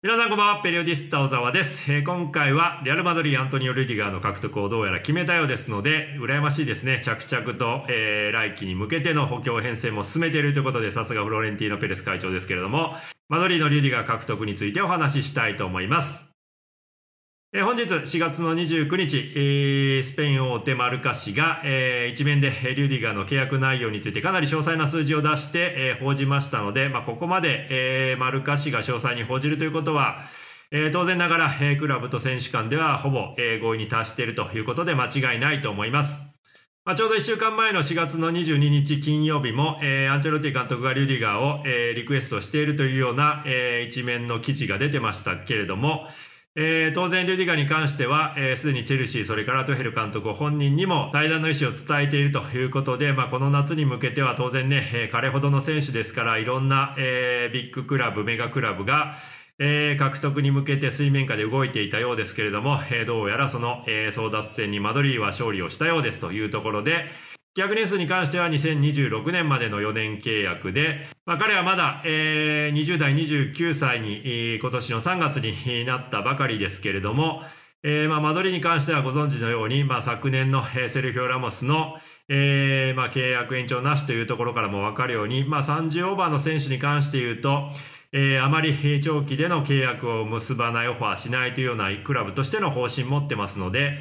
皆さんこんばんはペリオディスタ小沢です、えー今回はレアル・マドリーアントニオ・ルディガーの獲得をどうやら決めたようですので羨ましいですね。着々と、えー来季に向けての補強編成も進めているということでさすがフロレンティーノ・ペレス会長ですけれどもマドリーのルディガー獲得についてお話ししたいと思います。え本日4月の29日、えースペイン大手マルカ氏が、えー一面でリュディガーの契約内容についてかなり詳細な数字を出して、えー報じましたので、まあ、ここまで、えーマルカ氏が詳細に報じるということは、えー当然ながら、えークラブと選手間ではほぼ、えー合意に達しているということで間違いないと思います。まあ、ちょうど1週間前の4月の22日金曜日も、えーアンチェロティ監督がリュディガーを、えーリクエストしているというような、えー一面の記事が出てましたけれども、えー当然、リュディガーに関しては、えーすでにチェルシー、それからトヘル監督本人にも対談の意思を伝えているということで、まあ、この夏に向けては当然ね、えー彼ほどの選手ですから、いろんな、えービッグクラブ、メガクラブが、えー獲得に向けて水面下で動いていたようですけれども、えーどうやらその、えー争奪戦にマドリーは勝利をしたようですというところで、契約年数に関しては2026年までの4年契約で、まあ、彼はまだ、えー20代29歳に、今年の3月になったばかりですけれども、えーまあ、マドリに関してはご存知のように、まあ、昨年の、セルフィオ・ラモスの、えーまあ、契約延長なしというところからも分かるように、まあ、30オーバーの選手に関して言うと、えーあまり長期での契約を結ばないオファーしないというようなクラブとしての方針持ってますので、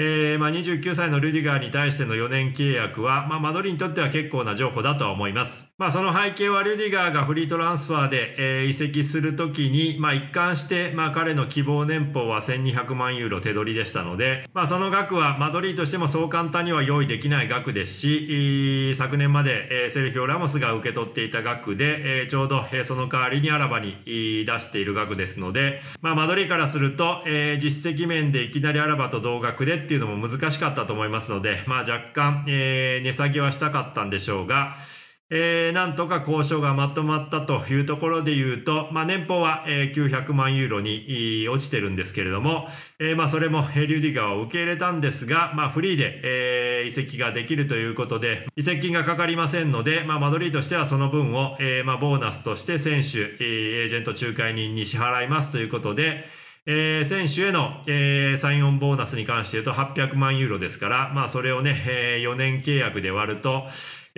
えーまあ、29歳のルディガーに対しての4年契約は、まあ、マドリーにとっては結構な譲歩だとは思います。まあ、その背景はルディガーがフリートランスファーで、えー移籍するときに、まあ、一貫して、まあ、彼の希望年俸は1200万ユーロ手取りでしたので、まあ、その額はマドリーとしてもそう簡単には用意できない額ですし、昨年まで、えーセルヒオ・ラモスが受け取っていた額で、えーちょうど、えーその代わりにアラバに、出している額ですので、まあ、マドリーからすると、えー実績面でいきなりアラバと同額でっていうのも難しかったと思いますので、まあ、若干、えー値下げはしたかったんでしょうが、えーなんとか交渉がまとまったというところで言うと、まあ、年俸は、えー900万ユーロに落ちてるんですけれども、えーまあ、それもえーリュディガーを受け入れたんですが、まあ、フリーで、えー移籍ができるということで、移籍金がかかりませんので、まあ、マドリーとしてはその分を、えーまあ、ボーナスとして選手、えーエージェント仲介人に支払いますということで、えー選手への、えーサインオンボーナスに関して言うと800万ユーロですから、まあ、それをね、え4年契約で割ると、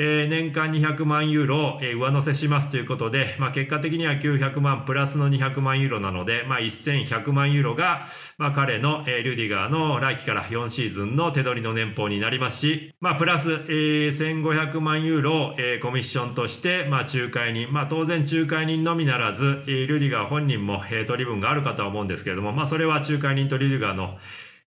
えー年間200万ユーロを、えー上乗せしますということで、まあ、結果的には900万プラスの200万ユーロなので、まあ、1100万ユーロが、まあ、彼の、えーリュディガーの来季から4シーズンの手取りの年俸になりますし、まあ、プラス、えー1500万ユーロを、えーコミッションとして、まあ、仲介人、まあ、当然仲介人のみならず、えーリュディガー本人も、えー取り分があるかとは思うんですけれども、まあ、それは仲介人とリュディガーの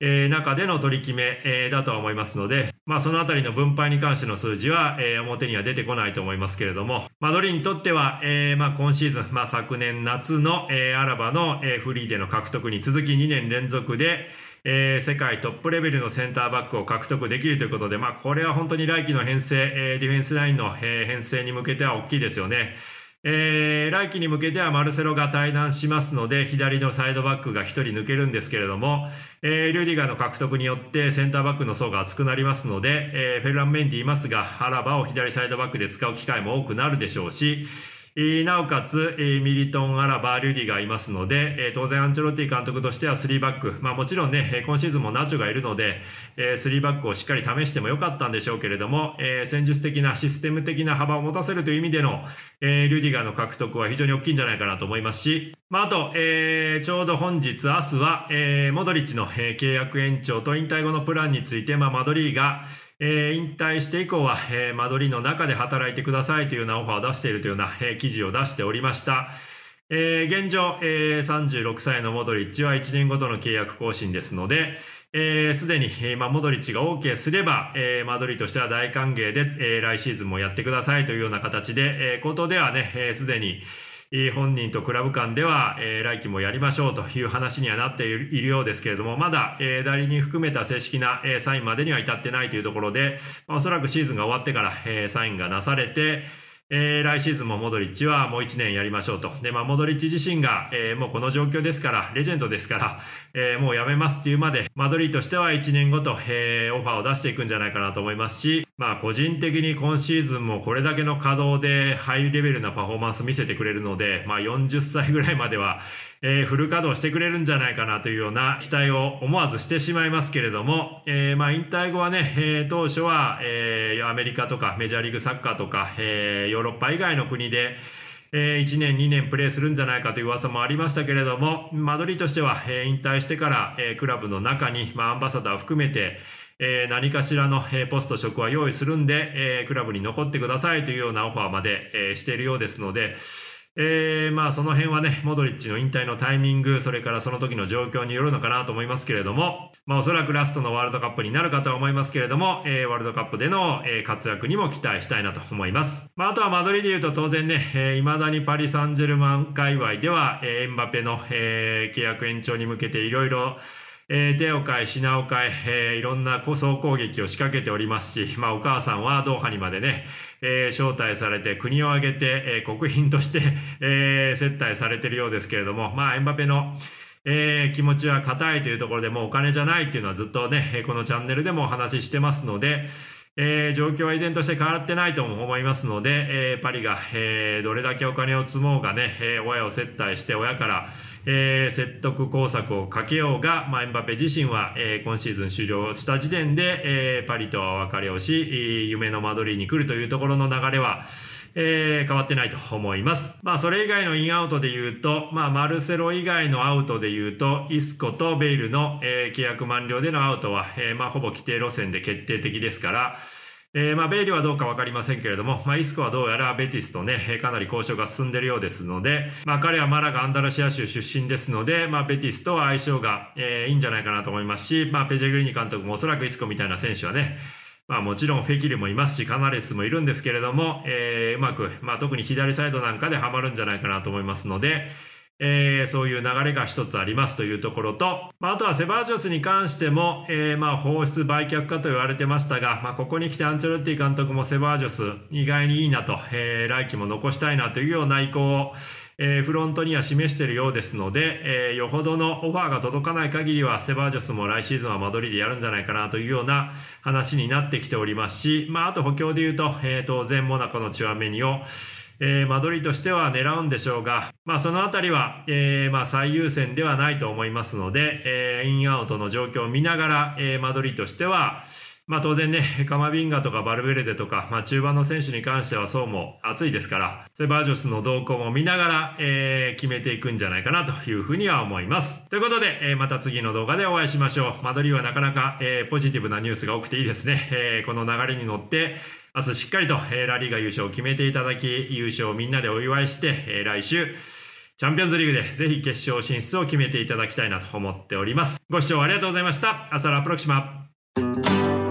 えー中での取り決め、えーだとは思いますので、まあ、そのあたりの分配に関しての数字は、えー表には出てこないと思いますけれども、マドリーにとっては、えーまあ、今シーズン、まあ、昨年夏の、えーアラバの、えーフリーでの獲得に続き2年連続で、えー世界トップレベルのセンターバックを獲得できるということで、まあ、これは本当に来季の編成、えーディフェンスラインの、えー編成に向けては大きいですよね。えー来季に向けてはマルセロが退団しますので、左のサイドバックが一人抜けるんですけれども、えーリュディガーの獲得によってセンターバックの層が厚くなりますので、えーフェルラン・メンディいますが、アラバを左サイドバックで使う機会も多くなるでしょうし、なおかつ、ミリトン、アラバ、リュディがいますので、当然アンチェロッティ監督としては3バック、まあもちろんね、今シーズンもナチョがいるので、えー3バックをしっかり試してもよかったんでしょうけれども、戦術的なシステム的な幅を持たせるという意味での、えーリュディガーの獲得は非常に大きいんじゃないかなと思いますし、まああと、えーちょうど本日、明日は、えーモドリッチの、えー契約延長と引退後のプランについて、まあマドリーが、えー引退して以降は、えーマドリーの中で働いてくださいというようなオファーを出しているというような、えー記事を出しておりました。え現状、えー36歳のモドリッチは1年ごとの契約更新ですので、えーすでに、えーま、モドリッチが OK すれば、えーマドリとしては大歓迎で、えー来シーズンもやってくださいというような形で、えー口頭ではね、えーすでに、本人とクラブ間では、えー来季もやりましょうという話にはなっているようですけれども、まだ、えー代理人含めた正式な、えーサインまでには至ってないというところで、まあおそらくシーズンが終わってから、えーサインがなされて、えー、来シーズンもモドリッチはもう1年やりましょうと。で、まあ、モドリッチ自身が、えー、もうこの状況ですから、レジェンドですから、えー、もうやめますっていうまで、マドリーとしては1年ごと、えー、オファーを出していくんじゃないかなと思いますし、まあ、個人的に今シーズンもこれだけの稼働でハイレベルなパフォーマンス見せてくれるので、まあ、40歳ぐらいまでは、えー、フル稼働してくれるんじゃないかなというような期待を思わずしてしまいますけれども、えー、まあ引退後はね、えー、当初は、えー、アメリカとかメジャーリーグサッカーとか、えー、ヨーロッパ以外の国で、え、1年、2年プレーするんじゃないかという噂もありましたけれども、マドリーとしては、え、引退してから、え、クラブの中に、ま、アンバサダーを含めて、え、何かしらの、え、ポスト職は用意するんで、え、クラブに残ってくださいというようなオファーまで、え、しているようですので、えー、まあその辺はね、モドリッチの引退のタイミング、それからその時の状況によるのかなと思いますけれども、まあおそらくラストのワールドカップになるかとは思いますけれども、えー、ワールドカップでの、えー、活躍にも期待したいなと思います。まああとはマドリで言うと当然ね、えー、未だにパリ・サンジェルマン界隈では、えー、エンバペの、えー、契約延長に向けていろいろえー、手を変え品を変ええー、いろんな総攻撃を仕掛けておりますし、まあ、お母さんはドーハにまでね、えー、招待されて国を挙げて、えー、国賓として、えー、接待されているようですけれども、まあ、エンバペのえー、気持ちは硬いというところでもうお金じゃないっていうのはずっとね、このチャンネルでもお話ししてますので、えー、状況は依然として変わってないと思いますので、えー、パリが、えー、どれだけお金を積もうがね、え親を接待して親から、え説得工作をかけようが、まあ、エンバペ自身は、え今シーズン終了した時点で、えパリとは別れをし、夢のマドリーに来るというところの流れは、えー、変わってないと思います。まあ、それ以外のインアウトで言うと、まあ、マルセロ以外のアウトで言うと、イスコとベイルの、えー、契約満了でのアウトは、えー、まあ、ほぼ規定路線で決定的ですから、えー、まあ、ベイルはどうかわかりませんけれども、まあ、イスコはどうやらベティスとね、かなり交渉が進んでいるようですので、まあ、彼はマラガ・アンダルシア州出身ですので、まあ、ベティスとは相性が、えー、いいんじゃないかなと思いますし、まあ、ペジェグリーニ監督もおそらくイスコみたいな選手はね、まあもちろんフェキルもいますし、カナレスもいるんですけれども、えー、うまく、まあ特に左サイドなんかでハマるんじゃないかなと思いますので、えー、そういう流れが一つありますというところと、まあ、あとはセバージョスに関しても、えー、まあ放出売却かと言われてましたが、まあ、ここに来てアンチョルッティ監督もセバージョス意外にいいなと、えー、来季も残したいなというような意向をえー、フロントには示しているようですので、えー、よほどのオファーが届かない限りは、セバージョスも来シーズンは間取りでやるんじゃないかなというような話になってきておりますし、まあ、あと補強で言うと、えー、当然モナコのチュアメニを、えー、間取りとしては狙うんでしょうが、まあ、そのあたりは、えー、まあ、最優先ではないと思いますので、えー、インアウトの状況を見ながら、えー、間取りとしては、まあ当然ね、カマビンガとかバルベルデとか、まあ中盤の選手に関してはそうも熱いですから、セバージョスの動向も見ながら、えー、決めていくんじゃないかなというふうには思います。ということで、えー、また次の動画でお会いしましょう。マドリーはなかなか、えー、ポジティブなニュースが多くていいですね。えー、この流れに乗って、明日しっかりと、えー、ラリーが優勝を決めていただき、優勝をみんなでお祝いして、えー、来週、チャンピオンズリーグでぜひ決勝進出を決めていただきたいなと思っております。ご視聴ありがとうございました。朝ラプロキシマ。